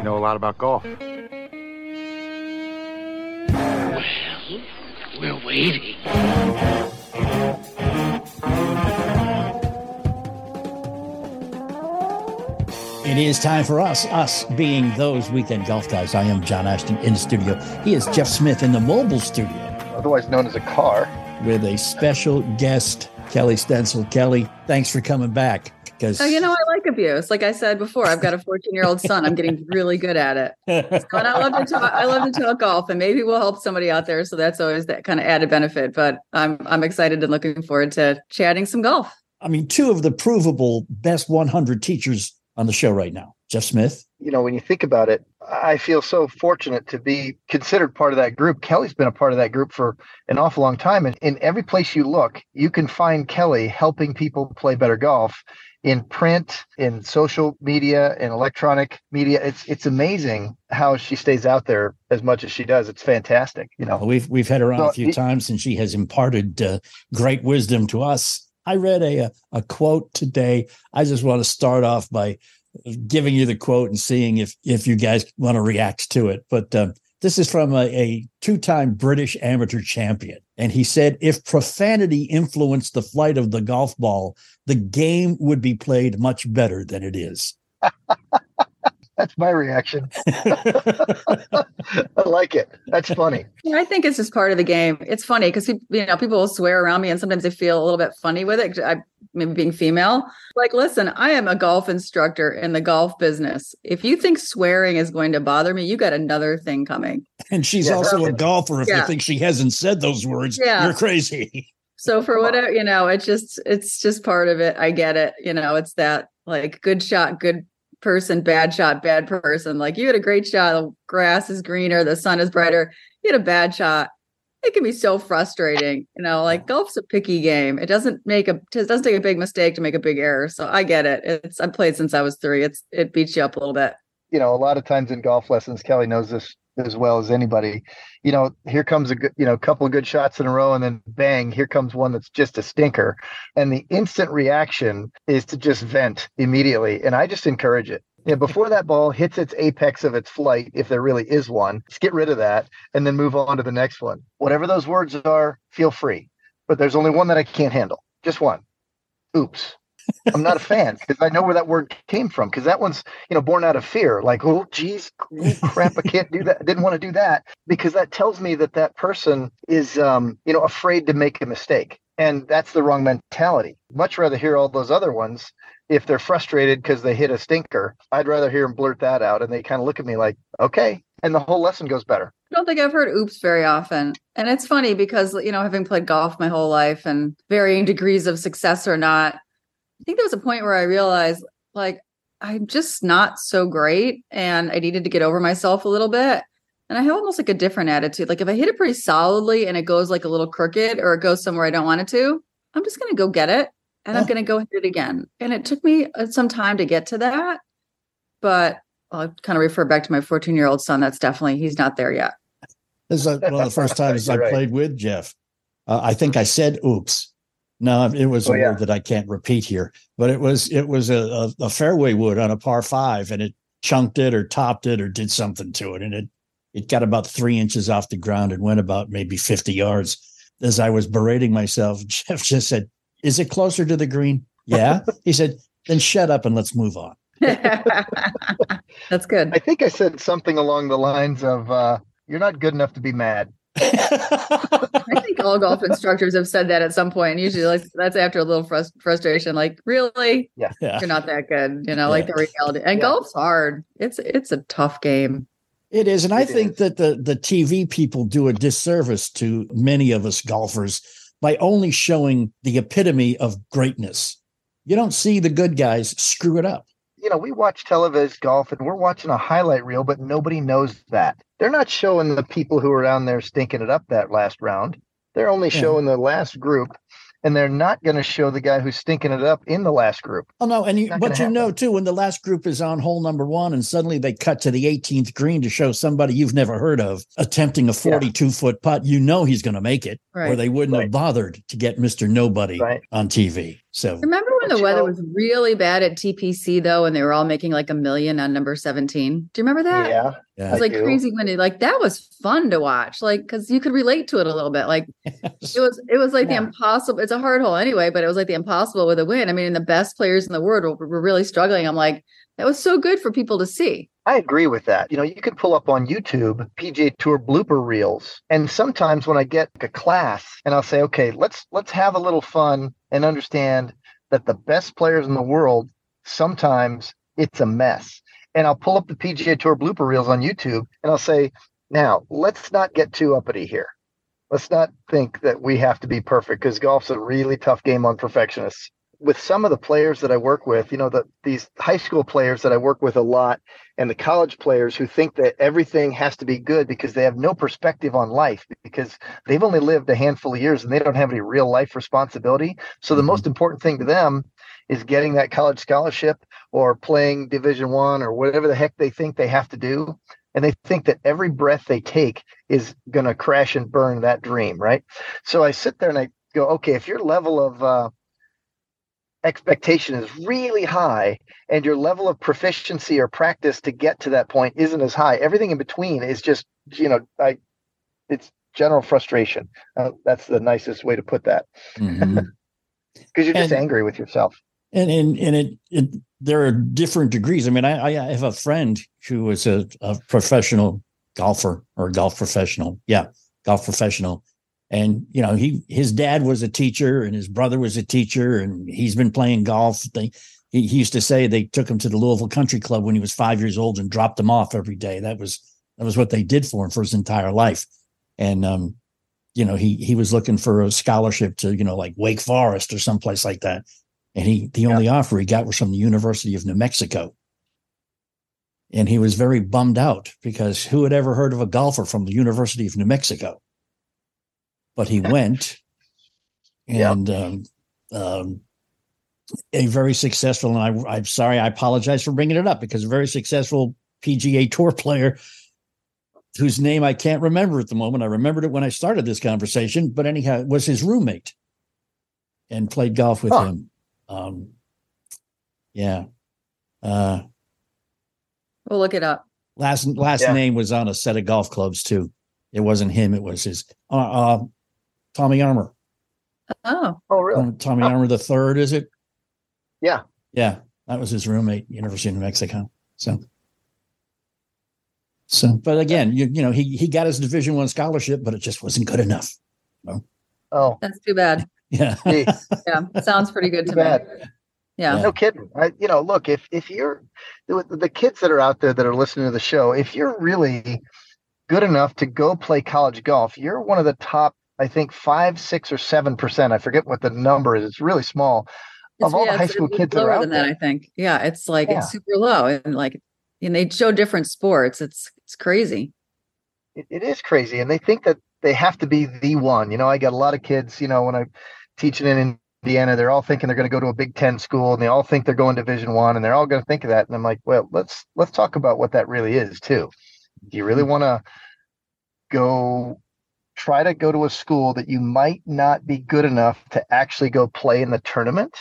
You know a lot about golf. Well, we're waiting. It is time for us, us being those weekend golf guys. I am John Ashton in the studio. He is Jeff Smith in the mobile studio otherwise known as a car. with a special guest, Kelly Stenzel. Kelly, thanks for coming back. Because Oh, you know, I like abuse. Like I said before, I've got a 14 year old son. I'm getting really good at it. And I love to talk. I love to talk golf, and maybe we'll help somebody out there. So that's always that kind of added benefit. But I'm I'm excited and looking forward to chatting some golf. I mean, two of the provable best 100 teachers on the show right now. Jeff Smith. You know, when you think about it, I feel so fortunate to be considered part of that group. Kelly's been a part of that group for an awful long time. And in every place you look, you can find Kelly helping people play better golf in print, in social media, in electronic media. It's it's amazing how she stays out there as much as she does. It's fantastic. You know, We've we've had her on a few y- times, and she has imparted uh, great wisdom to us. I read a a quote today. I just want to start off by giving you the quote and seeing if if you guys want to react to it. But um, this is from a, a two time British amateur champion, and he said, "If profanity influenced the flight of the golf ball, the game would be played much better than it is." that's my reaction. I like it. That's funny. Yeah, I think it's just part of the game. It's funny because you know people will swear around me, and sometimes they feel a little bit funny with it. I, maybe being female, like, listen, I am a golf instructor in the golf business. If you think swearing is going to bother me, you got another thing coming. and she's Yeah, also a golfer. If you think she hasn't said those words, Yeah. you're crazy. So for whatever, you know, it's just it's just part of it. I get it. You know, it's that like good shot, good person, bad shot, bad person. Like you had a great shot, the grass is greener, the sun is brighter. You had a bad shot. It can be so frustrating. You know, like golf's a picky game. It doesn't make a it doesn't take a big mistake to make a big error. So I get it. It's I've played since I was three. It's it beats you up a little bit. you know, a lot of times in golf lessons, Kelly knows this as well as anybody. You know, here comes a good, you know, couple of good shots in a row, and then bang, here comes one that's just a stinker. And the instant reaction is to just vent immediately. And I just encourage it. Know, before that ball hits its apex of its flight, if there really is one, just get rid of that and then move on to the next one. Whatever those words are, feel free. But there's only one that I can't handle. Just one. Oops. I'm not a fan because I know where that word came from. Because that one's, you know, born out of fear. Like, oh, geez, oh, crap, I can't do that. I didn't want to do that because that tells me that that person is, um, you know, afraid to make a mistake, and that's the wrong mentality. Much rather hear all those other ones. If they're frustrated because they hit a stinker, I'd rather hear them blurt that out, and they kind of look at me like, okay, and the whole lesson goes better. I don't think I've heard oops very often. And it's funny because, you know, having played golf my whole life and varying degrees of success or not, I think there was a point where I realized like I'm just not so great and I needed to get over myself a little bit. And I have almost like a different attitude. Like if I hit it pretty solidly and it goes like a little crooked or it goes somewhere I don't want it to, I'm just going to go get it and I'm going to go hit it again. And it took me uh, some time to get to that. But I'll kind of refer back to my 14 year old son. That's definitely, he's not there yet. This is uh, one of the first times I You're right. played with Jeff. Uh, I think I said "oops." No, it was a Oh, yeah. word that I can't repeat here, but it was it was a, a, a fairway wood on a par five, and it chunked it or topped it or did something to it, and it it got about three inches off the ground and went about maybe fifty yards. As I was berating myself, Jeff just said, "Is it closer to the green?" Yeah, he said. Then shut up and let's move on. That's good. I think I said something along the lines of, uh, "You're not good enough to be mad." I think all golf instructors have said that at some point. Usually like, that's after a little frust- frustration. Like, really? yeah. You're not that good. You know, like the reality. And Yeah. golf's hard. It's it's a tough game. It is. And I It think that the, the TV people do a disservice to many of us golfers by only showing the epitome of greatness. You don't see the good guys screw it up. you know, we watch televised golf and we're watching a highlight reel, but nobody knows that. They're not showing the people who are down there stinking it up that last round. They're only Yeah. showing the last group, and they're not going to show the guy who's stinking it up in the last group. Oh no, and you, Not but gonna you know too when the last group is on hole number one, and suddenly they cut to the 18th green to show somebody you've never heard of attempting a 42 foot putt. You know he's going to make it, or they wouldn't have bothered to get Mister Nobody Right. on TV. So Remember when the weather know- was really bad at TPC though, and they were all making like a million on number 17? Do you remember that? Yeah. It was I like do. crazy windy. Like that was fun to watch. Like because you could relate to it a little bit. Like it was it was like Yeah. the impossible. It's a hard hole anyway, but it was like the impossible with a win. I mean, the best players in the world were, were really struggling. I'm like, that was so good for people to see. I agree with that. You know, you can pull up on YouTube PGA Tour blooper reels, and sometimes when I get a class and I'll say, "Okay, let's let's have a little fun and understand that the best players in the world sometimes it's a mess." And I'll pull up the PGA Tour blooper reels on YouTube and I'll say, "Now, let's not get too uppity here. Let's not think that we have to be perfect because golf's a really tough game on perfectionists." With some of the players that I work with, you know, the, these high school players that I work with a lot, and the college players who think that everything has to be good because they have no perspective on life because they've only lived a handful of years and they don't have any real life responsibility. So the Mhm. most important thing to them is getting that college scholarship or playing division 1 or whatever the heck they think they have to do and they think that every breath they take is going to crash and burn that dream, right? So I sit there and I go, okay, if your level of uh, expectation is really high and your level of proficiency or practice to get to that point isn't as high everything in between is just you know i it's general frustration uh, that's the nicest way to put that because you're just And- angry with yourself and and and it, it there are different degrees. I mean, I I have a friend who is a, a professional golfer or a golf professional. Yeah, golf professional. And you know, he his dad was a teacher and his brother was a teacher, and he's been playing golf. They he, he used to say they took him to the Louisville Country Club when he was five years old and dropped him off every day. That was that was what they did for him for his entire life. And um, you know, he he was looking for a scholarship to, you know, like Wake Forest or someplace like that. And he the only offer he got was from the University of New Mexico. And he was very bummed out because who had ever heard of a golfer from the University of New Mexico? But he went Yeah. and um, um, a very successful, and I, I'm sorry, I apologize for bringing it up because a very successful PGA Tour player whose name I can't remember at the moment. I remembered it when I started this conversation, but anyhow, it was his roommate and played golf with Huh. him. Um, yeah. Uh, We'll look it up. last last Yeah. name was on a set of golf clubs too. It wasn't him. It was his uh, uh Tommy Armour. Oh, oh really Um, Tommy Armour the third, is it? Yeah. Yeah. That was his roommate, University of New Mexico. So so but again, you you know, he he got his division one scholarship, but it just wasn't good enough. oh that's too bad. Yeah. Yeah, sounds pretty good too to me. bad Yeah. Yeah. no kidding I, you know look if if you're the, the kids that are out there that are listening to the show if you're really good enough to go play college golf you're one of the top i think five six or seven percent i forget what the number is it's really small of all the high school it's kids that are lower out than there that, I think. Yeah, it's like Yeah. it's super low, and like, and they show different sports. It's it's crazy. it, it is crazy and they think that they have to be the one you know i got a lot of kids you know when i'm teaching in indiana they're all thinking they're going to go to a big 10 school and they all think they're going division one and they're all going to think of that and i'm like well let's let's talk about what that really is too do you really hmm. want to go try to go to a school that you might not be good enough to actually go play in the tournament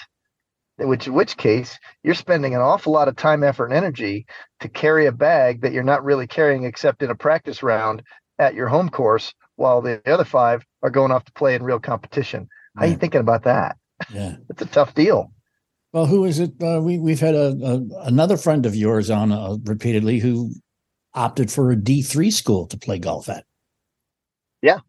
in which in which case you're spending an awful lot of time effort and energy to carry a bag that you're not really carrying except in a practice round at your home course while the other five are going off to play in real competition how are you thinking about that yeah. it's a tough deal Well, who is it? Uh, we we've had a, a another friend of yours on uh, repeatedly who opted for a D three school to play golf at. Yeah.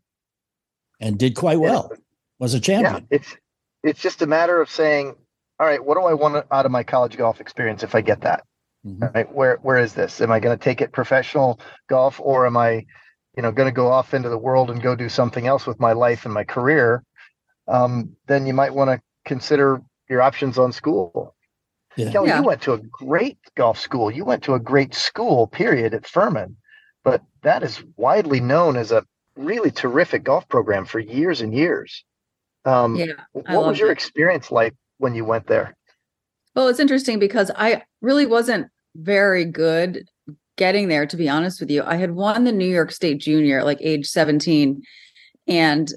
And did quite well. Was a yeah champion. it's it's just a matter of saying all right what do i want out of my college golf experience if i get that Mhm. All right where where is this am i going to take it professional golf or am i you know going to go off into the world and go do something else with my life and my career um, then you might want to consider your options on school Yeah. kelly Yeah. you went to a great golf school you went to a great school period at furman but that is widely known as a really terrific golf program for years and years um, Yeah. What was your it. experience like when you went there Well, it's interesting because I really wasn't very good getting there, to be honest with you. I had won the New York State Junior at like age 17. And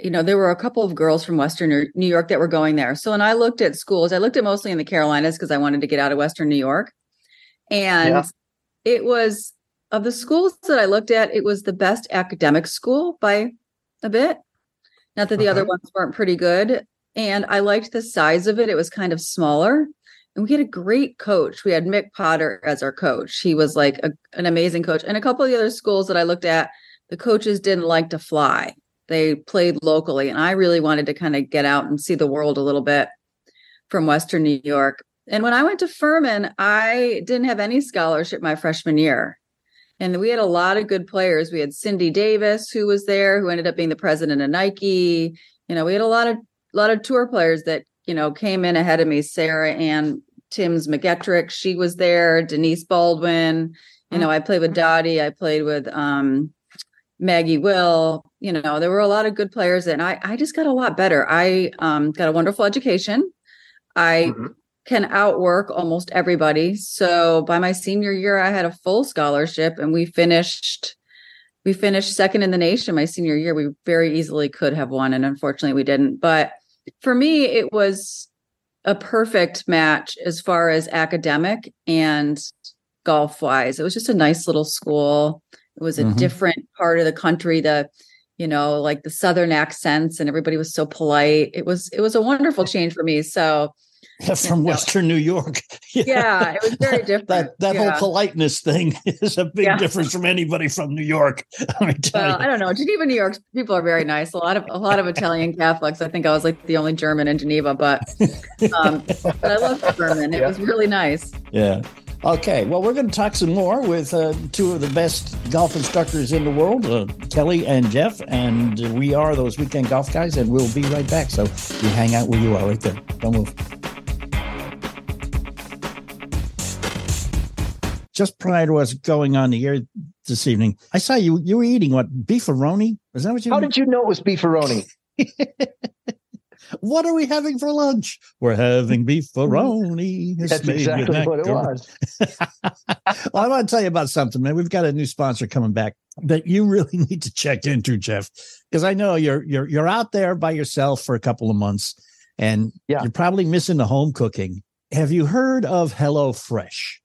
you know, there were a couple of girls from Western New York that were going there. So when I looked at schools, I looked at mostly in the Carolinas because I wanted to get out of Western New York. And yeah. it was of the schools that I looked at, it was the best academic school by a bit. Not that the other ones weren't pretty good. And I liked the size of it. It was kind of smaller. And we had a great coach. We had Mic Potter as our coach. He was like a, an amazing coach. And a couple of the other schools that I looked at, the coaches didn't like to fly. They played locally. And I really wanted to kind of get out and see the world a little bit from Western New York. And when I went to Furman, I didn't have any scholarship my freshman year. And we had a lot of good players. We had Cindy Davis, who was there, who ended up being the president of Nike. You know, we had a lot of a lot of tour players that, you know, came in ahead of me. Sarah Ann Tim's McGetrick, she was there, Denise Baldwin. You know, I played with Dottie, I played with um Maggie Will, you know, there were a lot of good players and I I just got a lot better. I um, got a wonderful education. I mm-hmm. Can outwork almost everybody. So by my senior year I had a full scholarship and we finished we finished second in the nation my senior year. We very easily could have won and unfortunately we didn't. But for me it was a perfect match as far as academic and golf wise. It was just a nice little school. It was a mm-hmm. different part of the country. The you know like the southern accents and everybody was so polite. It was it was a wonderful change for me. So from Western New York. yeah. yeah, it was very different. that that yeah. whole politeness thing is a big yeah. difference from anybody from New York. well, I don't know. Geneva, New York, people are very nice. A lot of a lot of Italian Catholics. I think I was like the only German in Geneva, but um, but I love German. It was really nice. Yeah. Okay, well, we're going to talk some more with uh, two of the best golf instructors in the world, uh, Kelly and Jeff, and we are those weekend golf guys, and we'll be right back. So you hang out where you are right there. Don't move. Just prior to us going on the air this evening, I saw you. You were eating what beefaroni? Is that what you? How did you know it was beefaroni? What are we having for lunch? We're having beefaroni. That's exactly what it was. well, I want to tell you about something, man. We've got a new sponsor coming back that you really need to check into, Jeff, because I know you're you're you're out there by yourself for a couple of months, and yeah. you're probably missing the home cooking. Have you heard of Hello Fresh?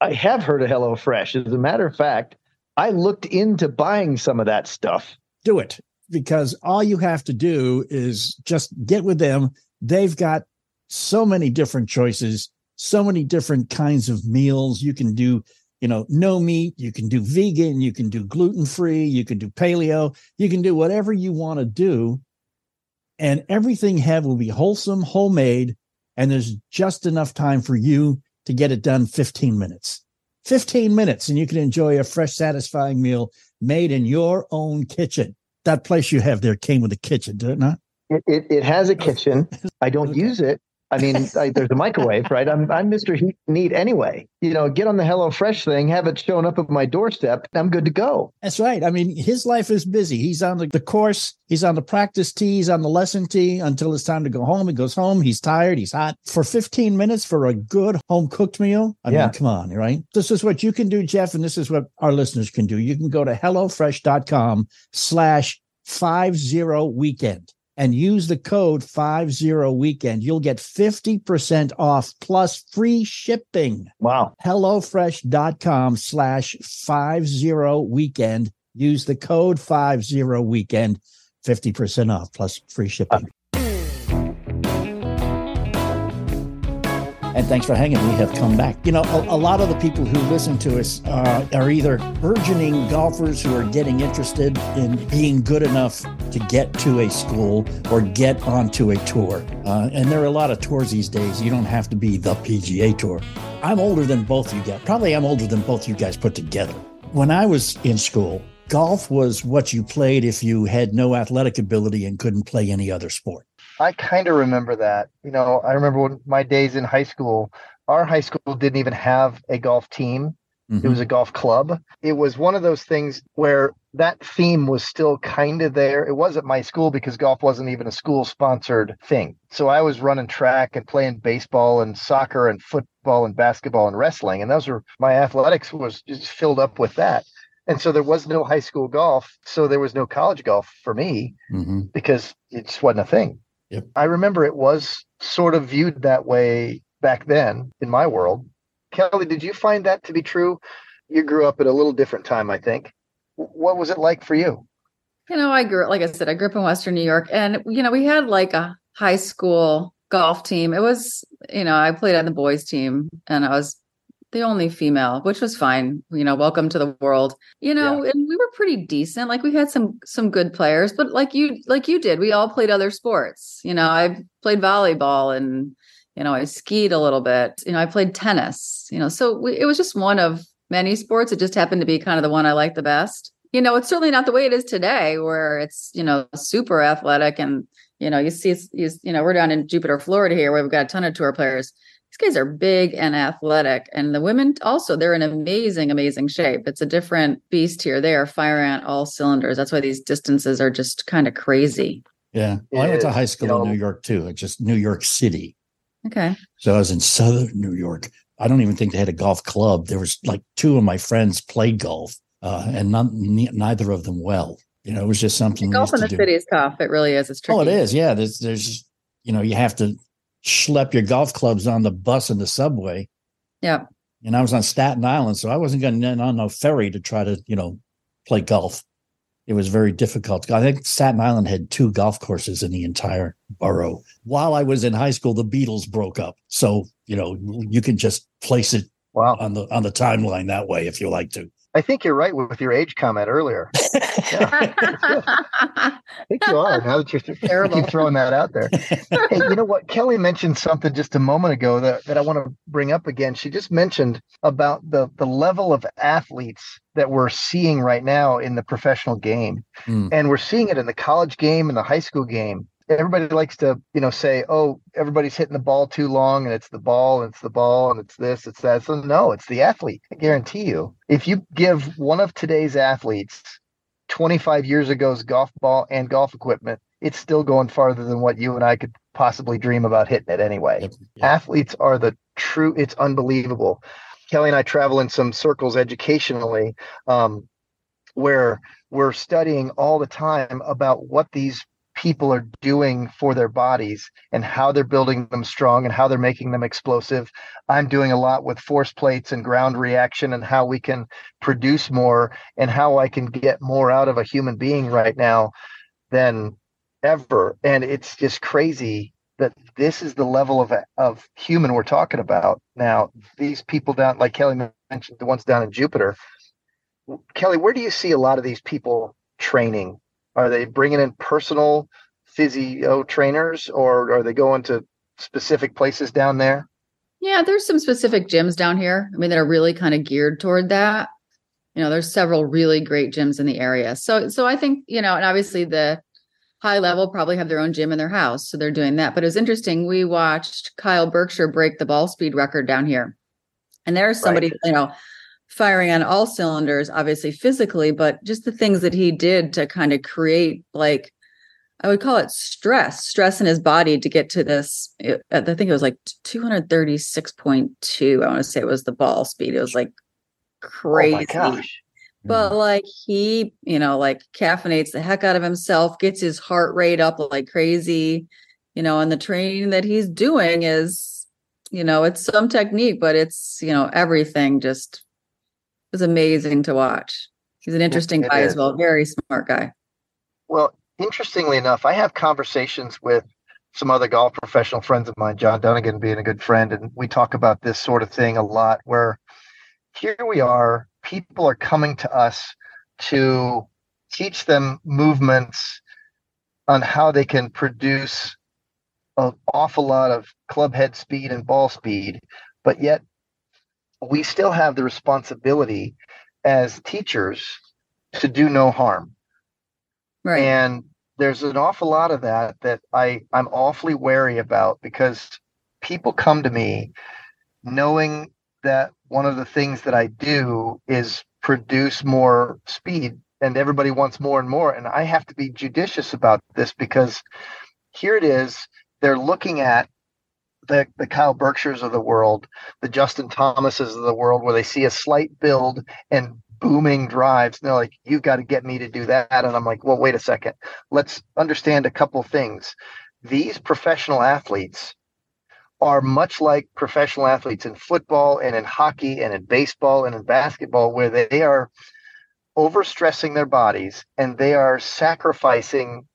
I have heard of Hello Fresh. As a matter of fact, I looked into buying some of that stuff. Do it because all you have to do is just get with them. They've got so many different choices, so many different kinds of meals. You can do, you know, no meat, you can do vegan, you can do gluten free, you can do paleo, you can do whatever you want to do. And everything have will be wholesome, homemade, and there's just enough time for you to get it done 15 minutes. 15 minutes, and you can enjoy a fresh, satisfying meal made in your own kitchen that place you have there came with a kitchen, did it not? It, it, it has a kitchen. I don't okay. use it. I mean, I, there's a microwave, right? I'm I'm Mr. Heat Neat anyway. You know, get on the Hello Fresh thing, have it shown up at my doorstep, I'm good to go. That's right. I mean, his life is busy. He's on the, the course, he's on the practice tee, he's on the lesson tee until it's time to go home. He goes home, he's tired, he's hot. For 15 minutes for a good home cooked meal. I yeah. mean, come on, right? This is what you can do, Jeff, and this is what our listeners can do. You can go to HelloFresh.com slash five zero weekend and use the code five zero weekend. You'll get 50% off plus free shipping. Wow. HelloFresh.com slash five zero weekend. Use the code five zero weekend, 50% off plus free shipping. And thanks for hanging. We have come back. You know, a, a lot of the people who listen to us uh, are either burgeoning golfers who are getting interested in being good enough to get to a school or get onto a tour. Uh, and there are a lot of tours these days. You don't have to be the PGA Tour. I'm older than both you guys. Probably I'm older than both you guys put together. When I was in school, golf was what you played if you had no athletic ability and couldn't play any other sport. I kind of remember that. You know, I remember when my days in high school, our high school didn't even have a golf team. Mm-hmm. It was a golf club. It was one of those things where that theme was still kind of there. It wasn't my school because golf wasn't even a school sponsored thing. So I was running track and playing baseball and soccer and football and basketball and wrestling. And those were my athletics was just filled up with that. And so there was no high school golf. So there was no college golf for me hmm because it just wasn't a thing. Yep. I remember it was sort of viewed that way back then in my world. Kelly, did you find that to be true? You grew up at a little different time, I think. What was it like for you? You know, I grew up like I said, I grew up in Western New York, and you know, we had like a high school golf team. It was, you know, I played on the boys team, and I was the only female, which was fine. You know, welcome to the world. You know, and we were pretty decent. Like we had some some good players, but like you like you did, we all played other sports. You know, I played volleyball and you know, I skied a little bit. You know, I played tennis. You know, so we, it was just one of many sports. It just happened to be kind of the one I liked the best you know, it's certainly not the way it is today, where it's you know super athletic and you know you see it's you, you know we're down in Jupiter, Florida here, where we've got a ton of tour players. These guys are big and athletic, and the women also they're in amazing, amazing shape. It's a different beast here. They are firing on all cylinders. That's why these distances are just kind of crazy. Yeah. Well, I went to is, high you school know. in New York too, like just New York City. Okay, So I was in Southern New York. I don't even think they had a golf club. There was like two of my friends played golf, uh, and none, ne- neither of them well. You know, it was just something. we golf in the do. city is tough. It really is. It's tricky. Oh, it is. Yeah. There's, there's, you know, you have to schlep your golf clubs on the bus and the subway. Yeah. And I was on Staten Island, so I wasn't going to on no ferry to try to, you know, play golf. It was very difficult. I think Staten Island had two golf courses in the entire borough. While I was in high school, the Beatles broke up. So, you know, you can just place it Wow. on the on the timeline that way if you like to. I think you're right with your age comment earlier. Yeah, I think you are. Now that you're Terrible. keep throwing that out there. hey, you know what? Kelly mentioned something just a moment ago that, that I want to bring up again. She just mentioned about the the level of athletes that we're seeing right now in the professional game. Hmm. And we're seeing it in the college game and the high school game. Everybody likes to, you know, say, "Oh, everybody's hitting the ball too long, and it's the ball, and it's the ball, and it's this, it's that." So no, it's the athlete. I guarantee you, if you give one of today's athletes 25 years ago's golf ball and golf equipment, it's still going farther than what you and I could possibly dream about hitting it anyway. Yep. Yeah. Athletes are the true, it's unbelievable. Kelly and I travel in some circles educationally um, where we're studying all the time about what these people are doing for their bodies and how they're building them strong and how they're making them explosive. I'm doing a lot with force plates and ground reaction and how we can produce more and how I can get more out of a human being right now than ever. And it's just crazy that this is the level of of human we're talking about now. These people down, like Kelly mentioned, the ones down in Jupiter. Kelly, where do you see a lot of these people training? Are they bringing in personal physio trainers, or are they going to specific places down there? Yeah, there's some specific gyms down here. I mean, that are really kind of geared toward that. You know, there's several really great gyms in the area. So, so I think you know, and obviously the high level probably have their own gym in their house, so they're doing that. But it was interesting. We watched Kyle Berkshire break the ball speed record down here, and there's somebody you know firing on all cylinders, obviously physically, but just the things that he did to kind of create like I would call it stress, stress in his body to get to this. it- I think it was like 236.2. I want to say it was the ball speed. It was like crazy. Oh my gosh! But mm. like he, you know, like caffeinates the heck out of himself, gets his heart rate up like crazy, you know, and the training that he's doing is, you know, it's some technique, but it's, you know, everything just is amazing to watch. He's an interesting it guy is. as well, very smart guy. Well, interestingly enough, I have conversations with some other golf professional friends of mine, John Dunnigan being a good friend, and we talk about this sort of thing a lot. Where here we are, people are coming to us to teach them movements on how they can produce an awful lot of club head speed and ball speed, but yet we still have the responsibility as teachers to do no harm Right. and there's an awful lot of that that I I'm awfully wary about because people come to me knowing that one of the things that I do is produce more speed and everybody wants more and more and I have to be judicious about this because here it is they're looking at the the Kyle Berkshires of the world, the Justin Thomases of the world where they see a slight build and booming drives. And they're like, you've got to get me to do that. And I'm like, well, wait a second. Let's understand a couple things. These professional athletes are much like professional athletes in football and in hockey and in baseball and in basketball, where they are overstressing their bodies and they are sacrificing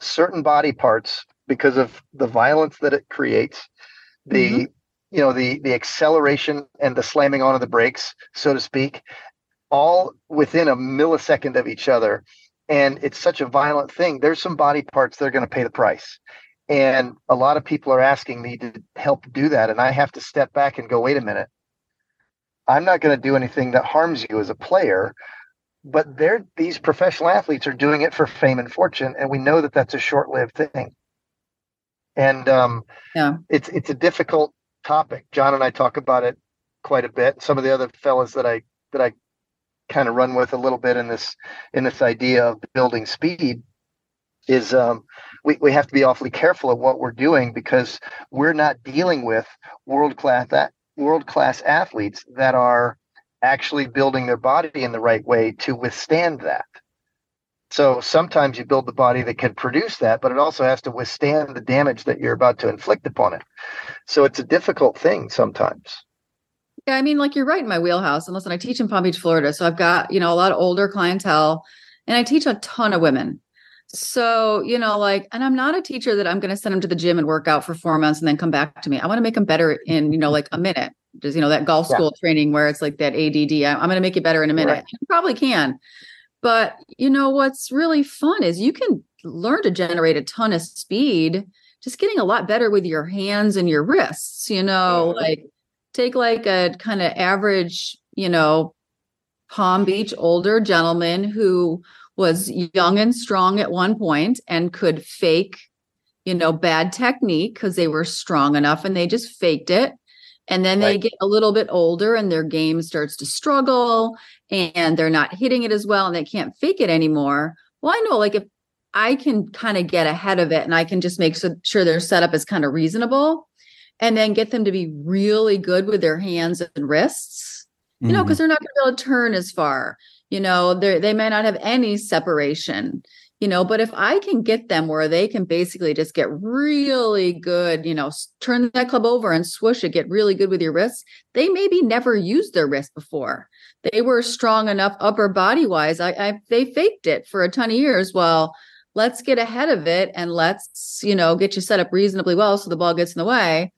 certain body parts because of the violence that it creates, the mm-hmm. you know the the acceleration and the slamming on of the brakes, so to speak, all within a millisecond of each other. And it's such a violent thing. There's some body parts that are going to pay the price. And a lot of people are asking me to help do that. And I have to step back and go, wait a minute. I'm not going to do anything that harms you as a player, but they're these professional athletes are doing it for fame and fortune, and we know that that's a short-lived thing. And um, yeah, it's it's a difficult topic. John and I talk about it quite a bit. Some of the other fellas that I that I kind of run with a little bit in this in this idea of building speed is um, we, we have to be awfully careful of what we're doing because we're not dealing with world class that world class athletes that are actually building their body in the right way to withstand that. So sometimes you build the body that can produce that, but it also has to withstand the damage that you're about to inflict upon it. So it's a difficult thing sometimes. Yeah, I mean, like you're right in my wheelhouse. And listen, I teach in Palm Beach, Florida. So I've got, you know, a lot of older clientele and I teach a ton of women. So, you know, like, and I'm not a teacher that I'm going to send them to the gym and work out for four months and then come back to me. I want to make them better in, you know, like a minute. Just, you know, that golf school yeah. training where it's like that ADD. I'm, I'm going to make you better in a minute. Right. You probably can. But, you know, what's really fun is you can learn to generate a ton of speed, just getting a lot better with your hands and your wrists, you know, like take like a kind of average, you know, Palm Beach older gentleman who was young and strong at one point and could fake, you know, bad technique because they were strong enough and they just faked it. And then right. they get a little bit older and their game starts to struggle and they're not hitting it as well and they can't fake it anymore. Well, I know like if I can kind of get ahead of it and I can just make sure their setup is kind of reasonable and then get them to be really good with their hands and wrists, you mm-hmm. know, because they're not going to be able to turn as far you know they they may not have any separation you know but if i can get them where they can basically just get really good you know turn that club over and swoosh it get really good with your wrists they maybe never used their wrist before. They were strong enough upper body wise. I, I they faked it for a ton of years. Well let's get ahead of it and let's you know get you set up reasonably well so the ball gets in the way.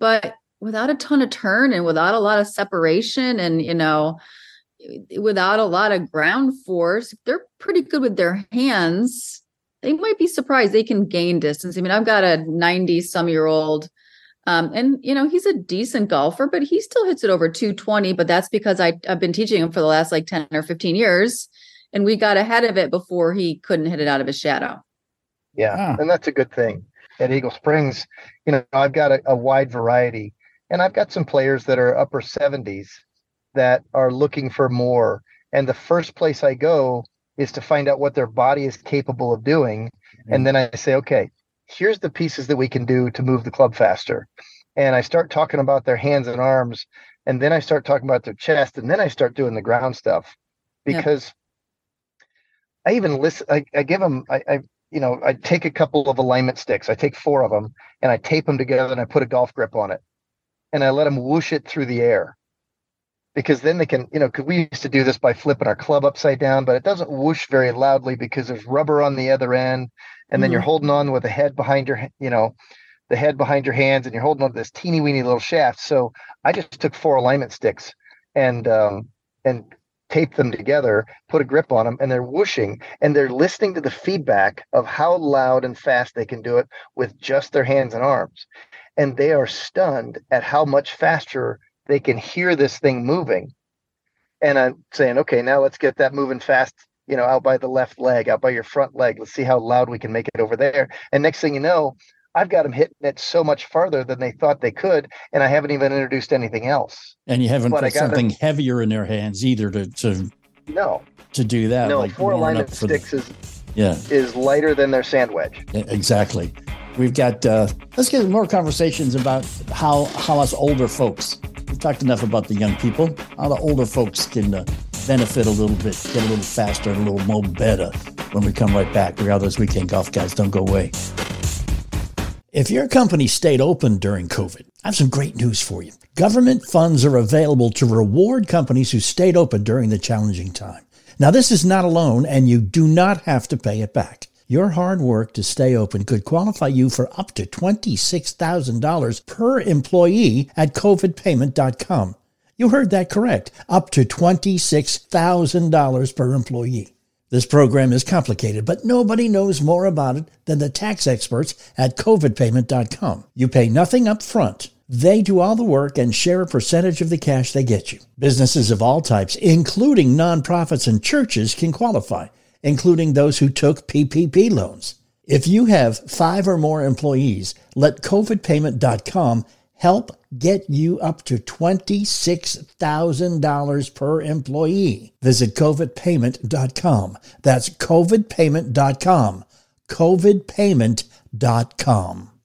But without a ton of turn and without a lot of separation and you know without a lot of ground force, they're pretty good with their hands, they might be surprised they can gain distance. I mean, I've got a 90 some year old, um, and you know, he's a decent golfer, but he still hits it over 220. But that's because I, I've been teaching him for the last like 10 or 15 years, and we got ahead of it before he couldn't hit it out of his shadow. Yeah, and that's a good thing. At Eagle Springs, you know, I've got a, a wide variety, and I've got some players that are upper 70s that are looking for more. And the first place I go is to find out what their body is capable of doing. Mm-hmm. And then I say, okay, here's the pieces that we can do to move the club faster. And I start talking about their hands and arms. And then I start talking about their chest. And then I start doing the ground stuff because. I even listen, I, I give them, I, I, you know, I take a couple of alignment sticks. I take four of them and I tape them together and I put a golf grip on it and I let them whoosh it through the air because then they can, you know, because we used to do this by flipping our club upside down, but it doesn't whoosh very loudly because there's rubber on the other end, and then mm-hmm. you're holding on with the head behind your, you know, the head behind your hands, and you're holding on to this teeny weeny little shaft. So I just took four alignment sticks and um, and taped them together, put a grip on them, and they're whooshing, and they're listening to the feedback of how loud and fast they can do it with just their hands and arms, and they are stunned at how much faster they can hear this thing moving. And I'm saying, okay, now let's get that moving fast, you know, out by the left leg, out by your front leg. Let's see how loud we can make it over there. And next thing you know, I've got them hitting it so much farther than they thought they could, and I haven't even introduced anything else. And you haven't but put something them, heavier in their hands either to to no to do that. No, like four alignment sticks the, is yeah is lighter than their sand wedge. Exactly. We've got uh, let's get more conversations about how how us older folks We've talked enough about the young people. How the older folks can uh, benefit a little bit, get a little faster and a little more better when we come right back. We are those weekend golf guys. Don't go away. If your company stayed open during COVID, I have some great news for you. Government funds are available to reward companies who stayed open during the challenging time. Now, this is not a loan, and you do not have to pay it back. Your hard work to stay open could qualify you for up to $26,000 per employee at covidpayment.com. You heard that correct. Up to $26,000 per employee. This program is complicated, but nobody knows more about it than the tax experts at covidpayment.com. You pay nothing up front. They do all the work and share a percentage of the cash they get you. Businesses of all types, including nonprofits and churches, can qualify including those who took PPP loans. If you have five or more employees, let COVIDpayment.com help get you up to $26,000 per employee. Visit COVIDpayment.com. That's COVIDpayment.com. COVIDpayment.com.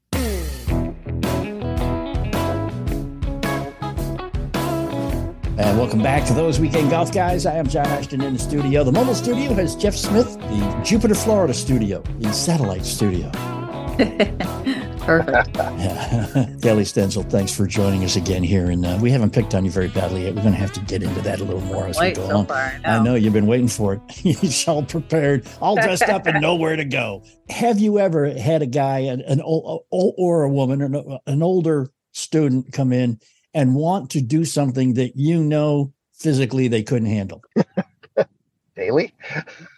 And welcome back to those weekend golf guys. I am John Ashton in the studio. The mobile studio has Jeff Smith, the Jupiter, Florida studio, the satellite studio. Perfect. Yeah. Kelly Stenzel, thanks for joining us again here. And uh, we haven't picked on you very badly yet. We're going to have to get into that a little more as Wait we go so on. far, I know. I know you've been waiting for it. He's all prepared, all dressed up, and nowhere to go. Have you ever had a guy, an, an old, or a woman, an, an older student come in and want to do something that you know physically they couldn't handle? Daily.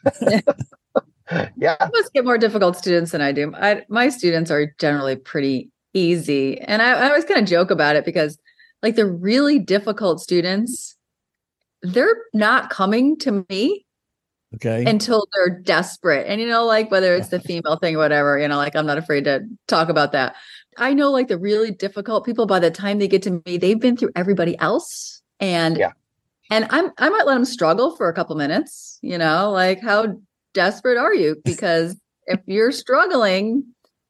yeah. I must get more difficult students than I do. I, my students are generally pretty easy. And I, I always kind of joke about it because, like, the really difficult students, they're not coming to me Okay. until they're desperate. And, you know, like whether it's the female thing or whatever, you know, like I'm not afraid to talk about that. I know, like, the really difficult people, by the time they get to me, they've been through everybody else. And, Yeah. and I'm, I might let them struggle for a couple minutes, you know, like, how desperate are you? Because if you're struggling,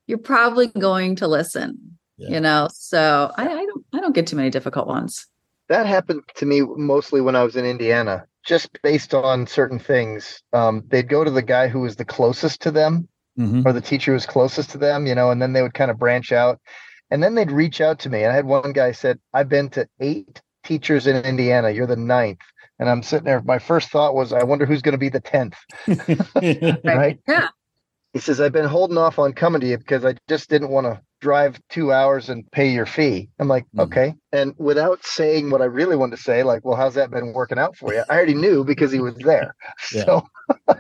you're probably going to listen, Yeah. you know? So I, I don't, I don't get too many difficult ones. That happened to me mostly when I was in Indiana, just based on certain things. Um, they'd go to the guy who was the closest to them Mhm. or the teacher was closest to them, you know, and then they would kind of branch out. And then they'd reach out to me. And I had one guy said, I've been to eight teachers in Indiana. You're the ninth. And I'm sitting there. My first thought was, I wonder who's going to be the 10th. Right. Yeah. He says, I've been holding off on coming to you because I just didn't want to drive two hours and pay your fee. I'm like, Mhm. okay. And without saying what I really wanted to say, like, well, how's that been working out for you? I already knew because he was there. Yeah. So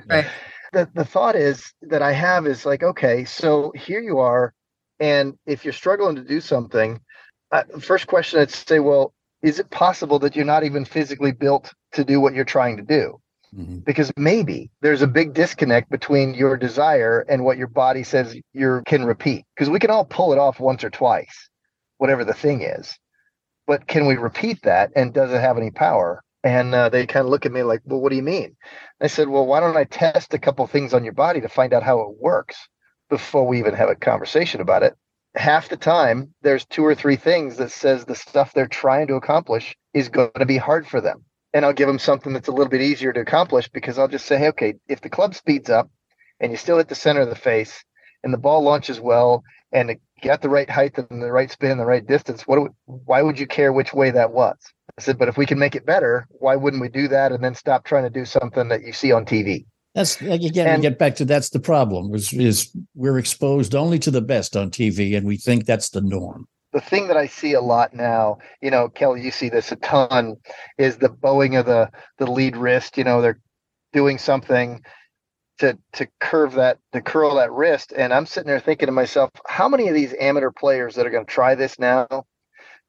Right. The, the thought is that I have is like, okay, so here you are. And if you're struggling to do something, uh, first question I'd say, well, is it possible that you're not even physically built to do what you're trying to do? Mhm. because maybe there's a big disconnect between your desire and what your body says you can repeat because we can all pull it off once or twice whatever the thing is but can we repeat that and does it have any power and uh, they kind of look at me like well what do you mean? I said well why don't i test a couple things on your body to find out how it works before we even have a conversation about it? Half the time there's two or three things that says the stuff they're trying to accomplish is going to be hard for them. And I'll give them something that's a little bit easier to accomplish because I'll just say, hey, okay, if the club speeds up and you still hit the center of the face and the ball launches well and it got the right height and the right spin and the right distance, what? Do we, why would you care which way that was? I said, but if we can make it better, why wouldn't we do that and then stop trying to do something that you see on TV? That's again, And- get back to that's the problem is, is we're exposed only to the best on TV and we think that's the norm. the thing that I see a lot now, you know, Kelly, you see this a ton, is the bowing of the the lead wrist. You know, they're doing something to to curve that to curl that wrist, and I'm sitting there thinking to myself, how many of these amateur players that are going to try this now, to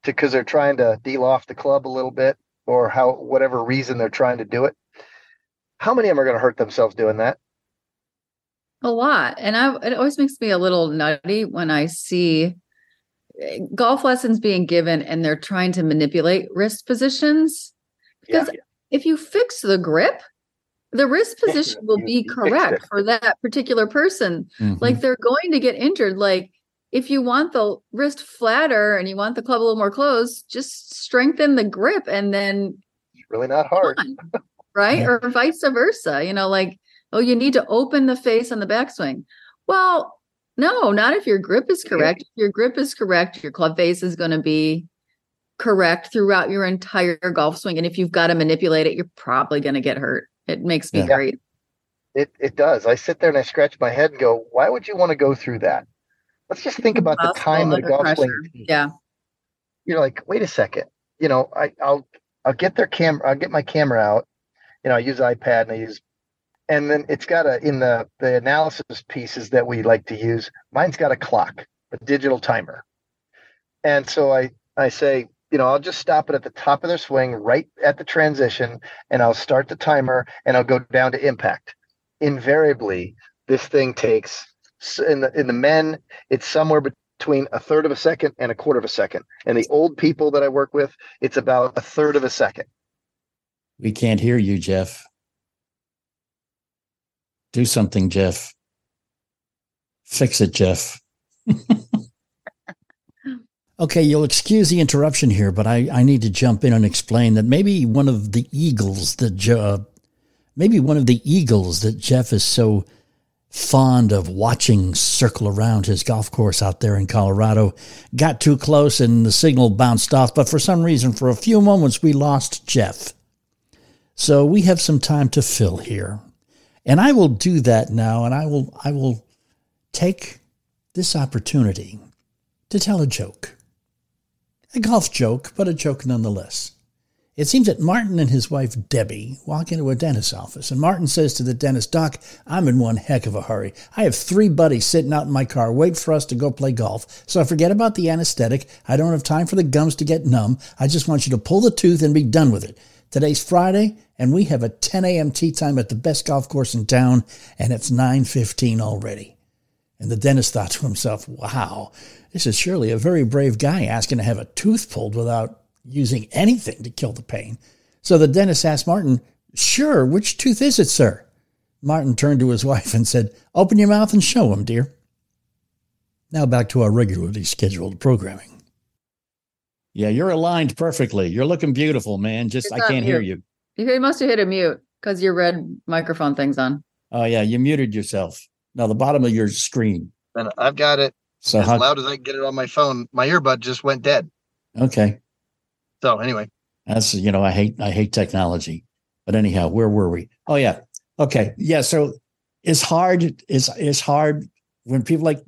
because they're trying to deal off the club a little bit, or how whatever reason they're trying to do it, how many of them are going to hurt themselves doing that? A lot. And I it always makes me a little nutty when I see eh, golf lessons being given and they're trying to manipulate wrist positions. Because if you fix the grip, the wrist position will be correct for that particular person. Mhm. Like they're going to get injured. Like if you want the wrist flatter and you want the club a little more closed, just strengthen the grip and then It's really not hard. on. right? Yeah. Or vice versa. You know, like, oh, you need to open the face on the backswing. Well, no, not if your grip is correct. If your grip is correct, your club face is going to be correct throughout your entire golf swing. And if you've got to manipulate it, you're probably going to get hurt. It makes me Yeah. great. It it does. I sit there and I scratch my head and go, why would you want to go through that? Let's just think about the time that a under golf pressure. swing. takes. Yeah. You're like, wait a second. You know, I, I'll I'll get their camera. I'll get my camera out. You know, I use iPad and I use, and then it's got a in the the analysis pieces that we like to use. Mine's got a clock, a digital timer, and so I I say, you know, I'll just stop it at the top of their swing, right at the transition, and I'll start the timer and I'll go down to impact. Invariably, this thing takes in the in the men, it's somewhere between a third of a second and a quarter of a second. And the old people that I work with, it's about a third of a second. We can't hear you, Jeff. Do something, Jeff. Fix it, Jeff. okay, you'll excuse the interruption here, but I, I need to jump in and explain that maybe one of the eagles that uh, maybe one of the eagles that Jeff is so fond of watching circle around his golf course out there in Colorado got too close and the signal bounced off. But for some reason, for a few moments, we lost Jeff. So we have some time to fill here. And I will do that now and I will I will take this opportunity to tell a joke. A golf joke, but a joke nonetheless. It seems that Martin and his wife Debbie walk into a dentist's office, and Martin says to the dentist, Doc, I'm in one heck of a hurry. I have three buddies sitting out in my car waiting for us to go play golf, so I forget about the anesthetic. I don't have time for the gums to get numb. I just want you to pull the tooth and be done with it. Today's Friday, and we have a 10 a.m. tee time at the best golf course in town, and it's 9.15 already. And the dentist thought to himself, wow, this is surely a very brave guy asking to have a tooth pulled without using anything to kill the pain. So the dentist asked Martin, Sure, which tooth is it, sir? Martin turned to his wife and said, Open your mouth and show him, dear. Now back to our regularly scheduled programming. Yeah, you're aligned perfectly. You're looking beautiful, man. Just I can't hear you. You must have hit a mute because your red microphone thing's on. Oh yeah, you muted yourself. Now the bottom of your screen. And I've got it So as how loud as I can get it on my phone. My earbud just went dead. okay. So anyway, That's you know, I hate I hate technology. But anyhow, where were we? Oh yeah. Okay. Yeah. So it's hard, it's it's hard when people like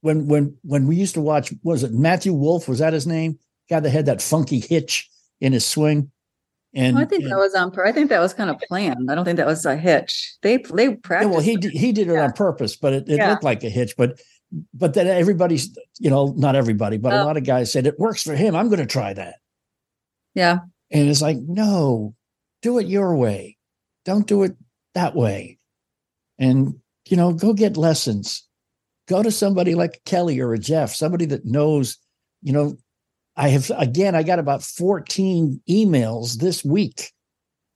when when when we used to watch, was it Matthew Wolff? Was that his name? Guy that had that funky hitch in his swing. Oh, and I think and- that was on. I think that was kind of planned. I don't think that was a hitch. They they yeah, practiced. well, he did, he did it Yeah. on purpose, but it, it Yeah. looked like a hitch. But but then everybody's, you know, not everybody, but a Oh. lot of guys said it works for him. I'm going to try that. yeah, And it's like, no, do it your way. Don't do it that way. And, you know, go get lessons. Go to somebody like Kelly or a Jeff, somebody that knows, you know, I have, again, I got about 14 emails this week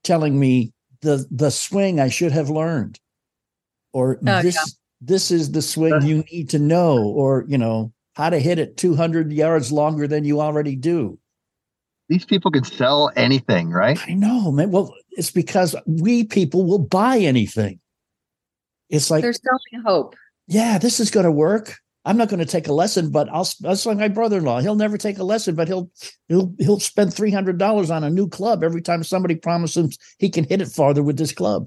telling me the, the swing I should have learned or oh, yeah. this, this is the swing uh-huh. you need to know, or, you know, how to hit it 200 yards longer than you already do. these people can sell anything, right? I know, man. Well, it's because we people will buy anything. It's like, they're selling hope. yeah, this is going to work. I'm not going to take a lesson, but I'll. That's like my brother-in-law. He'll never take a lesson, but he'll he'll he'll spend three hundred dollars on a new club every time somebody promises him he can hit it farther with this club.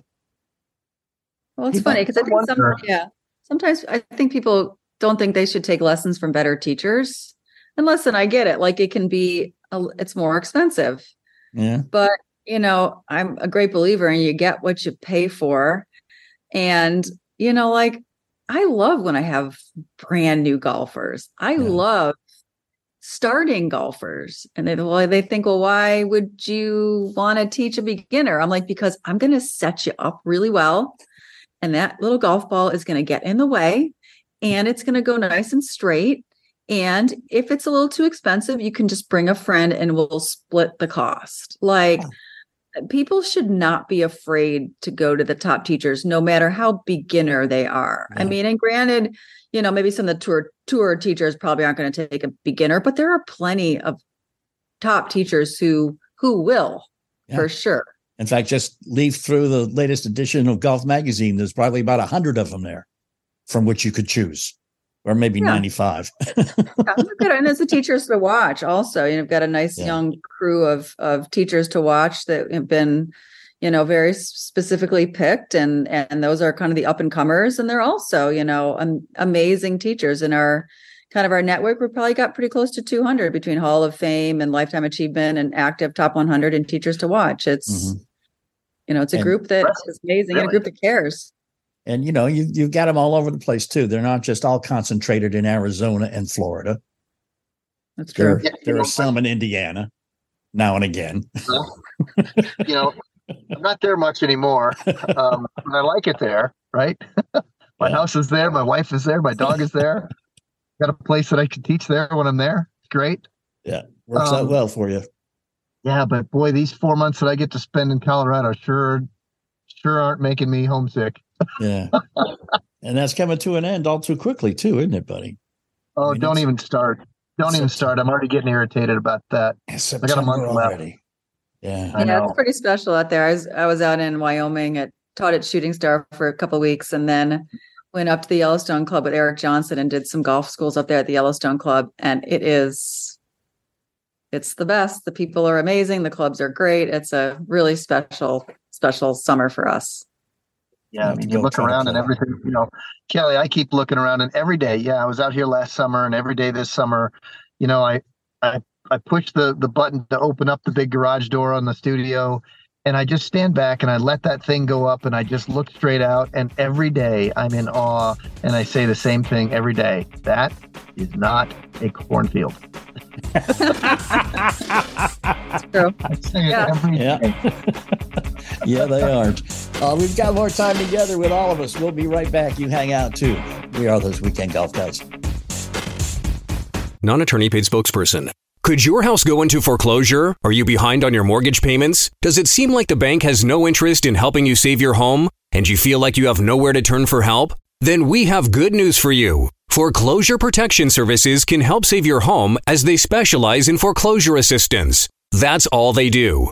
Well, it's People- funny because I think some, yeah, sometimes I think people don't think they should take lessons from better teachers. And listen, I get it. Like it can be, a, it's more expensive, Yeah, but you know, I'm a great believer and you get what you pay for. And you know, like I love when I have brand new golfers. I Yeah. love starting golfers and they well they think well why would you want to teach a beginner i'm like because i'm going to set you up really well and that little golf ball is going to get in the way and it's going to go nice and straight and if it's a little too expensive you can just bring a friend and we'll split the cost like people should not be afraid to go to the top teachers no matter how beginner they are i mean and granted you know maybe some of the tour tour teachers probably aren't going to take a beginner but there are plenty of top teachers who who will Yeah. for sure In fact, just leaf through the latest edition of Golf Magazine. There's probably about a hundred of them there, from which you could choose, or maybe Yeah. 95. Yeah, good. And as the teachers to watch also, you know, you've got a nice Yeah. young crew of of teachers to watch that have been, you know, very specifically picked and and those are kind of the up and comers and they're also, you know, um, amazing teachers in our kind of our network. We probably got pretty close to 200 between Hall of Fame and Lifetime Achievement and active top 100 and teachers to watch. It's Mhm. you know, it's a And- group that is amazing and a group that cares. And you know, you you've got them all over the place too. They're not just all concentrated in Arizona and Florida. That's There, true. Yeah, there know, are some in Indiana now and again. you know, I'm not there much anymore, um, but I like it there. Right, my Yeah. house is there, my wife is there, my dog is there. Got a place that I can teach there when I'm there. It's great. Yeah, works out Um, well for you. Yeah, but boy, these four months that I get to spend in Colorado sure, sure aren't making me homesick. Yeah. and that's coming to an end all too quickly too, isn't it, buddy? Oh, mean, don't even start. Don't even start. I'm already getting irritated about that. September month left. already. Yeah. I yeah, know. it's pretty special out there. I was I was out in Wyoming at taught at Shooting Star for a couple of weeks, and then went up to the Yellowstone Club with Eric Johnson and did some golf schools up there at the Yellowstone Club. And it is, it's the best. The people are amazing. The clubs are great. It's a really special special summer for us. Yeah, I mean, you look around and everything, you know, Kelly, I keep looking around and every day, yeah, I was out here last summer and every day this summer, you know, I I I push the the button to open up the big garage door on the studio and I just stand back and I let that thing go up and I just look straight out and every day I'm in awe and I say the same thing every day. That is not a cornfield. True. I say it Yeah. every Yeah. day. yeah, they aren't. Uh, we've got more time together with all of us. We'll be right back. You hang out too. We are those weekend golf guys. non attorney paid spokesperson. Could your house go into foreclosure? Are you behind on your mortgage payments? Does it seem like the bank has no interest in helping you save your home? And you feel like you have nowhere to turn for help? Then we have good news for you. Foreclosure Protection Services can help save your home as they specialize in foreclosure assistance. That's all they do.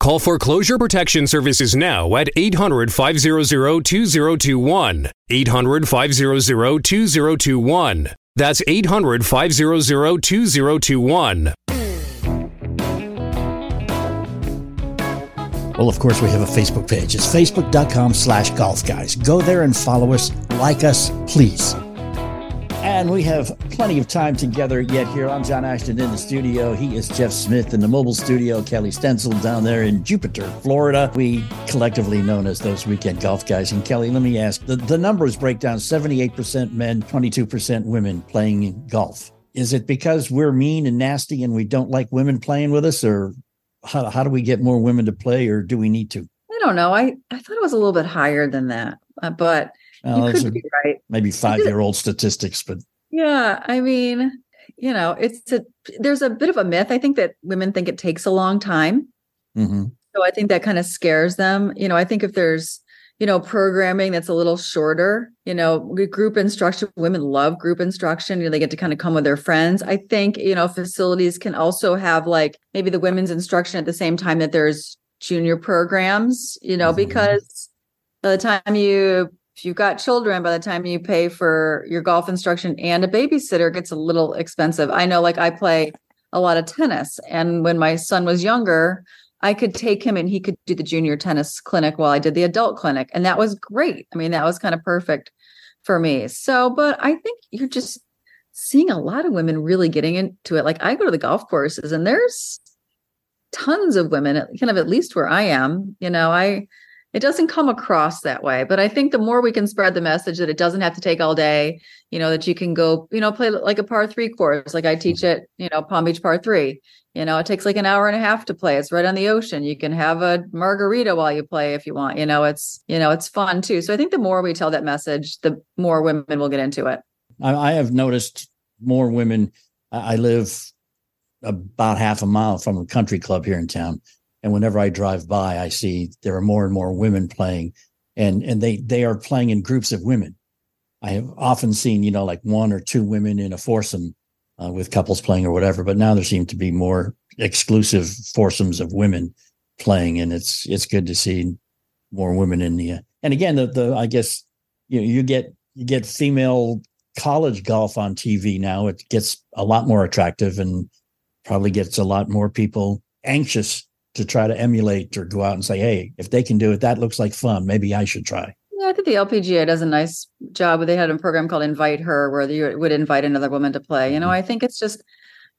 Call Foreclosure Protection Services now at 800 500 2021. 800 500 2021. That's 800 500 2021. Well, of course, we have a Facebook page. It's facebook.com slash golf guys. Go there and follow us, like us, please. And we have plenty of time together yet here. I'm John Ashton in the studio. He is Jeff Smith in the mobile studio. Kelly Stenzel down there in Jupiter, Florida. We collectively known as those weekend golf guys. And Kelly, let me ask the, the numbers break down 78% men, 22% women playing golf. Is it because we're mean and nasty and we don't like women playing with us, or how, how do we get more women to play, or do we need to? I don't know. I I thought it was a little bit higher than that, uh, but You could be right. maybe five year old statistics, but Yeah, I mean, you know, it's a there's a bit of a myth. I think that women think it takes a long time. mhm. So I think that kind of scares them. You know, I think if there's, you know, programming that's a little shorter, you know, group instruction, women love group instruction. You know, they get to kind of come with their friends. I think, you know, facilities can also have like maybe the women's instruction at the same time that there's junior programs, you know, Mhm. because by the time you if you've got children, by the time you pay for your golf instruction and a babysitter it gets a little expensive. I know like I play a lot of tennis and when my son was younger, I could take him and he could do the junior tennis clinic while I did the adult clinic. And that was great. I mean, that was kind of perfect for me. So, but I think you're just seeing a lot of women really getting into it. Like I go to the golf courses and there's tons of women, kind of at least where I am. You know, I it doesn't come across that way. But I think the more we can spread the message that it doesn't have to take all day, you know, that you can go, you know, play like a par three course, like I mm-hmm. teach it, you know, Palm Beach par three. You know, it takes like an hour and a half to play. It's right on the ocean. You can have a margarita while you play if you want. You know, it's you know, it's fun too. So I think the more we tell that message, the more women will get into it. I, I have noticed more women. I live about half a mile from a country club here in town, and whenever I drive by, I see there are more and more women playing, and and they they are playing in groups of women. I have often seen, you know, like one or two women in a foursome uh, with couples playing or whatever. But now there seem to be more exclusive foursomes of women playing, and it's it's good to see more women in the. Uh, and again, the the I guess you know you get you get female college golf on TV now. It gets a lot more attractive and probably gets a lot more people anxious to try to emulate or go out and say, "Hey, if they can do it, that looks like fun. Maybe I should try." Yeah, I think the LPGA does a nice job. They had a program called Invite Her, where you would invite another woman to play. You know, mm-hmm. I think it's just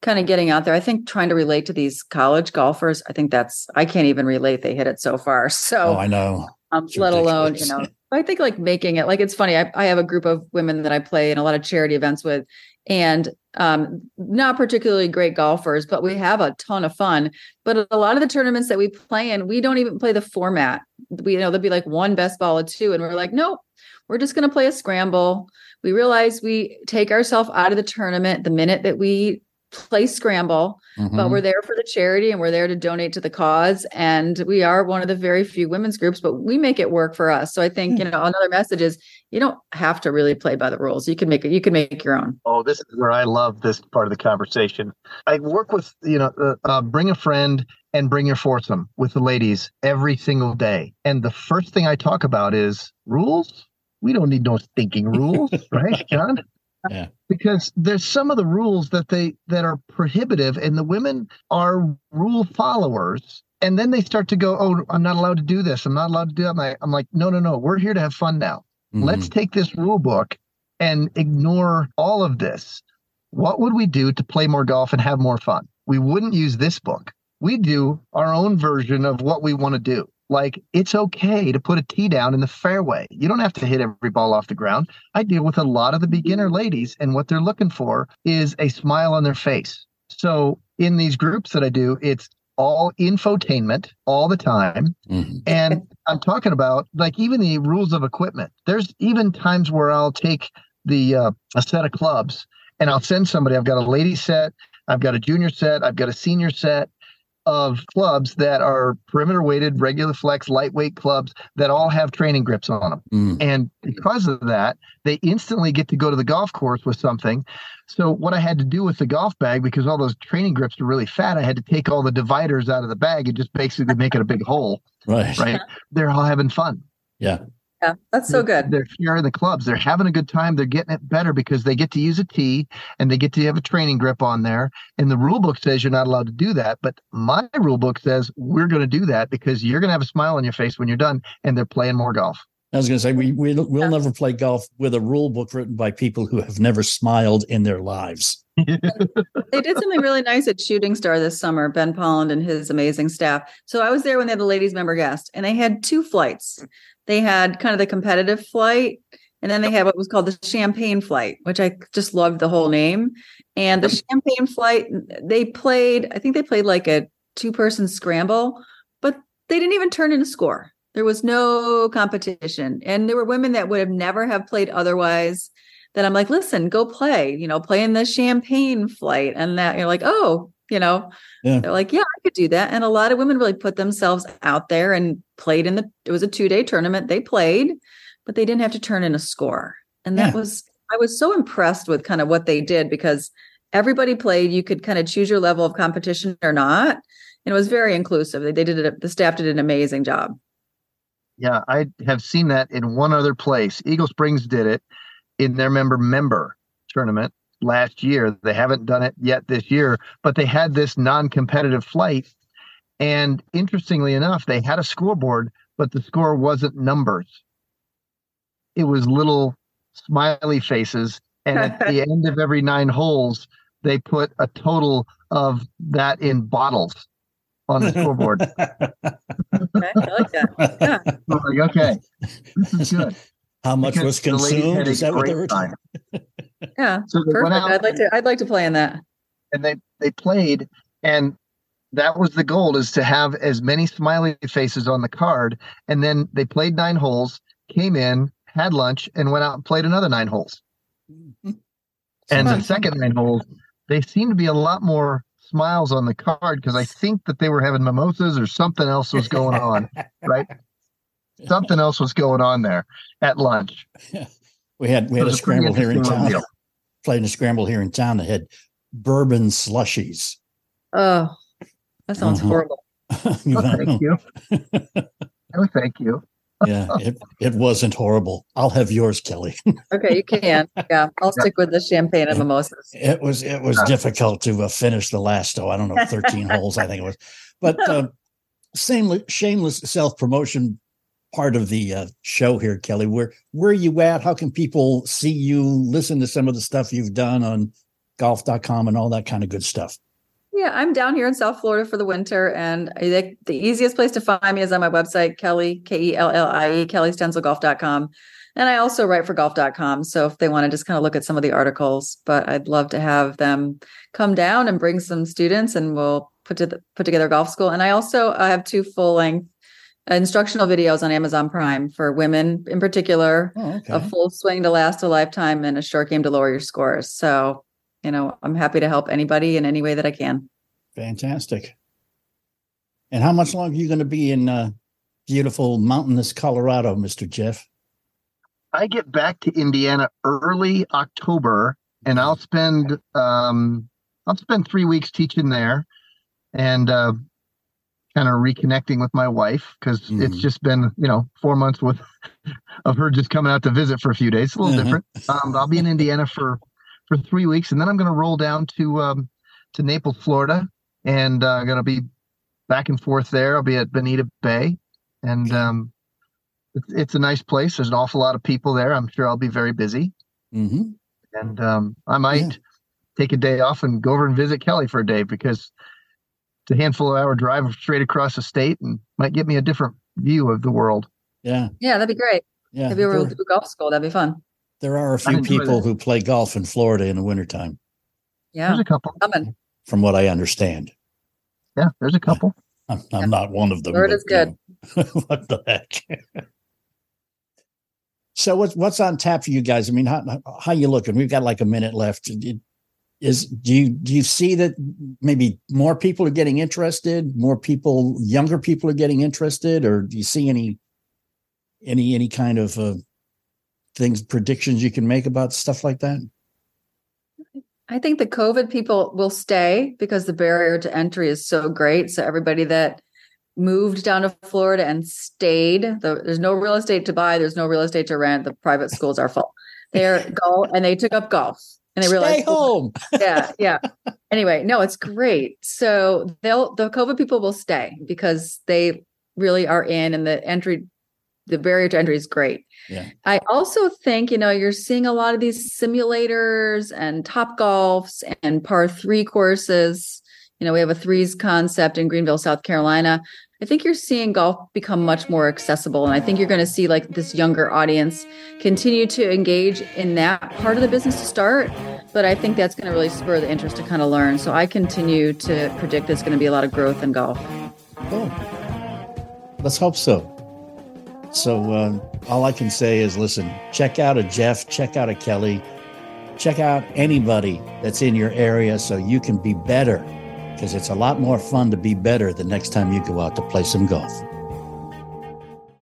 kind of getting out there. I think trying to relate to these college golfers. I think that's I can't even relate. They hit it so far. So oh, I know. Um, let alone you know. I think like making it like it's funny. I, I have a group of women that I play in a lot of charity events with, and um, not particularly great golfers, but we have a ton of fun. But a lot of the tournaments that we play in, we don't even play the format. We you know there'll be like one best ball of two, and we're like, nope, we're just going to play a scramble. We realize we take ourselves out of the tournament the minute that we play scramble mm-hmm. but we're there for the charity and we're there to donate to the cause. And we are one of the very few women's groups but we make it work for us. So i think you know another message is you don't have to really play by the rules. You can make it you can make your own. Oh this is where i love this part of the conversation. I work with you know uh, uh, bring a friend and bring your foursome with the ladies every single day. And the first thing i talk about is rules. We don't need no thinking rules right john yeah. Because there's some of the rules that they that are prohibitive and the women are rule followers and then they start to go, "Oh, I'm not allowed to do this. I'm not allowed to do that." I'm like, "No, no, no. We're here to have fun now. Mm-hmm. Let's take this rule book and ignore all of this. What would we do to play more golf and have more fun? We wouldn't use this book. We do our own version of what we want to do like it's okay to put a tee down in the fairway. You don't have to hit every ball off the ground. I deal with a lot of the beginner ladies, and what they're looking for is a smile on their face. So in these groups that I do, it's all infotainment all the time. Mm-hmm. And I'm talking about like even the rules of equipment. There's even times where I'll take the uh, a set of clubs and I'll send somebody. I've got a lady set, I've got a junior set, I've got a senior set, of clubs that are perimeter weighted, regular flex, lightweight clubs that all have training grips on them. Mm. And because of that, they instantly get to go to the golf course with something. So, what I had to do with the golf bag, because all those training grips are really fat, I had to take all the dividers out of the bag and just basically make it a big hole. Right. Right. They're all having fun. Yeah. Yeah, that's so good. They're sharing the clubs. They're having a good time. They're getting it better because they get to use a tee and they get to have a training grip on there. And the rule book says you're not allowed to do that. But my rule book says we're going to do that because you're going to have a smile on your face when you're done and they're playing more golf. I was going to say, we, we, we'll never play golf with a rule book written by people who have never smiled in their lives. they did something really nice at Shooting Star this summer, Ben Polland and his amazing staff. So I was there when they had a ladies member guest, and they had two flights they had kind of the competitive flight and then they had what was called the champagne flight which i just loved the whole name. And the champagne flight they played i think they played like a two person scramble but they didn't even turn in a score. There was no competition and there were women that would have never have played otherwise that i'm like listen go play you know play in the champagne flight and that you're like oh you know? Yeah. they're like yeah i could do that. And a lot of women really put themselves out there and played in the it was a two day tournament. They played but they didn't have to turn in a score. And that yeah. was i was so impressed with kind of what they did because everybody played. You could kind of choose your level of competition or not. And it was very inclusive. They, they did it the staff did an amazing job. Yeah i have seen that in one other place. Eagle springs did it in their member member tournament last year. They haven't done it yet this year, but they had this non competitive flight. And interestingly enough, they had a scoreboard, but the score wasn't numbers. It was little smiley faces. And at the end of every nine holes, they put a total of that in bottles on the scoreboard. Okay, I like that. Yeah. I'm like, okay, this is good. How much Because was consumed? Is that what they great were time. Yeah. So Perfect. out I'd like to I'd like to play in that. and they they played, and that was the goal: is to have as many smiley faces on the card. And then they played nine holes, came in, had lunch, and went out and played another nine holes. And the second nine holes, they seemed to be a lot more smiles on the card because I think that they were having mimosas or something else was going on, right? Something else was going on there at lunch. We had we had a scramble here in town. deal. Played a scramble here in town that had bourbon slushies. Oh, that sounds Uh-huh. horrible. You Oh, thank you. oh, thank you. yeah, it, it wasn't horrible. I'll have yours, Kelly. Okay, you can. Yeah, I'll stick with the champagne and mimosas. It was it was Yeah. difficult to uh, finish the last oh I don't know thirteen holes I think it was, but uh, shameless shameless self promotion part of the uh, show here, Kelly. Where where are you at? How can people see you? Listen to some of the stuff you've done on golf.com and all that kind of good stuff. Yeah, I'm down here in South Florida for the winter, and think the easiest place to find me is on my website, Kelly, K E L L I E, KellieStenzelGolf.com. And I also write for golf.com. So if they want to just kind of look at some of the articles, but I'd love to have them come down and bring some students and we'll put to the, put together golf school. And I also I have two full length instructional videos on Amazon Prime for women in particular, Oh, okay. a full swing to last a lifetime and a short game to lower your scores. So, you know, I'm happy to help anybody in any way that I can. Fantastic. And how much longer are you going to be in uh, beautiful mountainous Colorado, Mister Jeff? I get back to Indiana early October, and I'll spend um, I'll spend three weeks teaching there, and uh, kind of reconnecting with my wife because it's Mhm. just been you know four months with of her just coming out to visit for a few days. It's a little Uh-huh. different. Um, I'll be in Indiana for for three weeks, and then I'm going to roll down to um, to Naples, Florida, and uh, going to be back and forth there. I'll be at Bonita Bay, and um, it's, it's a nice place. There's an awful lot of people there. I'm sure I'll be very busy, mm-hmm. and um, I might Yeah. take a day off and go over and visit Kelly for a day because it's a handful of hour drive straight across the state and might get me a different view of the world. Yeah, Yeah, that'd be great. yeah. If you were to do golf school, that'd be fun. there are a few people that. who play golf in Florida in the wintertime, Yeah, There's a couple. coming. from what I understand. Yeah, there's a couple. I'm, I'm Yeah. not one of them. Florida's but, you know, what the heck? so what's what's on tap for you guys? I mean, how how you looking? We've got like a minute left. Is do you do you see that maybe more people are getting interested? More people, younger people are getting interested, or do you see any any any kind of uh, things predictions you can make about stuff like that? I think the COVID people will stay because the barrier to entry is so great. So everybody that moved down to Florida and stayed, the, there's no real estate to buy, there's no real estate to rent. The private schools are full. They're golf and they took up golf and they Stay realized home. yeah, yeah. Anyway, no, it's great. So they'll the COVID people will stay because they really are in and the entry the barrier to entry is great. Yeah. I also think, you know, you're seeing a lot of these simulators and Topgolfs and par three courses. You know, we have a threes concept in Greenville, South Carolina. I think you're seeing golf become much more accessible. And I think you're going to see like this younger audience continue to engage in that part of the business to start. But I think that's going to really spur the interest to kind of learn. So I continue to predict there's going to be a lot of growth in golf. Cool. Let's hope so. So uh, all I can say is, listen, check out a Jeff, check out a Kelly, check out anybody that's in your area, so you can be better. Because it's a lot more fun to be better the next time you go out to play some golf.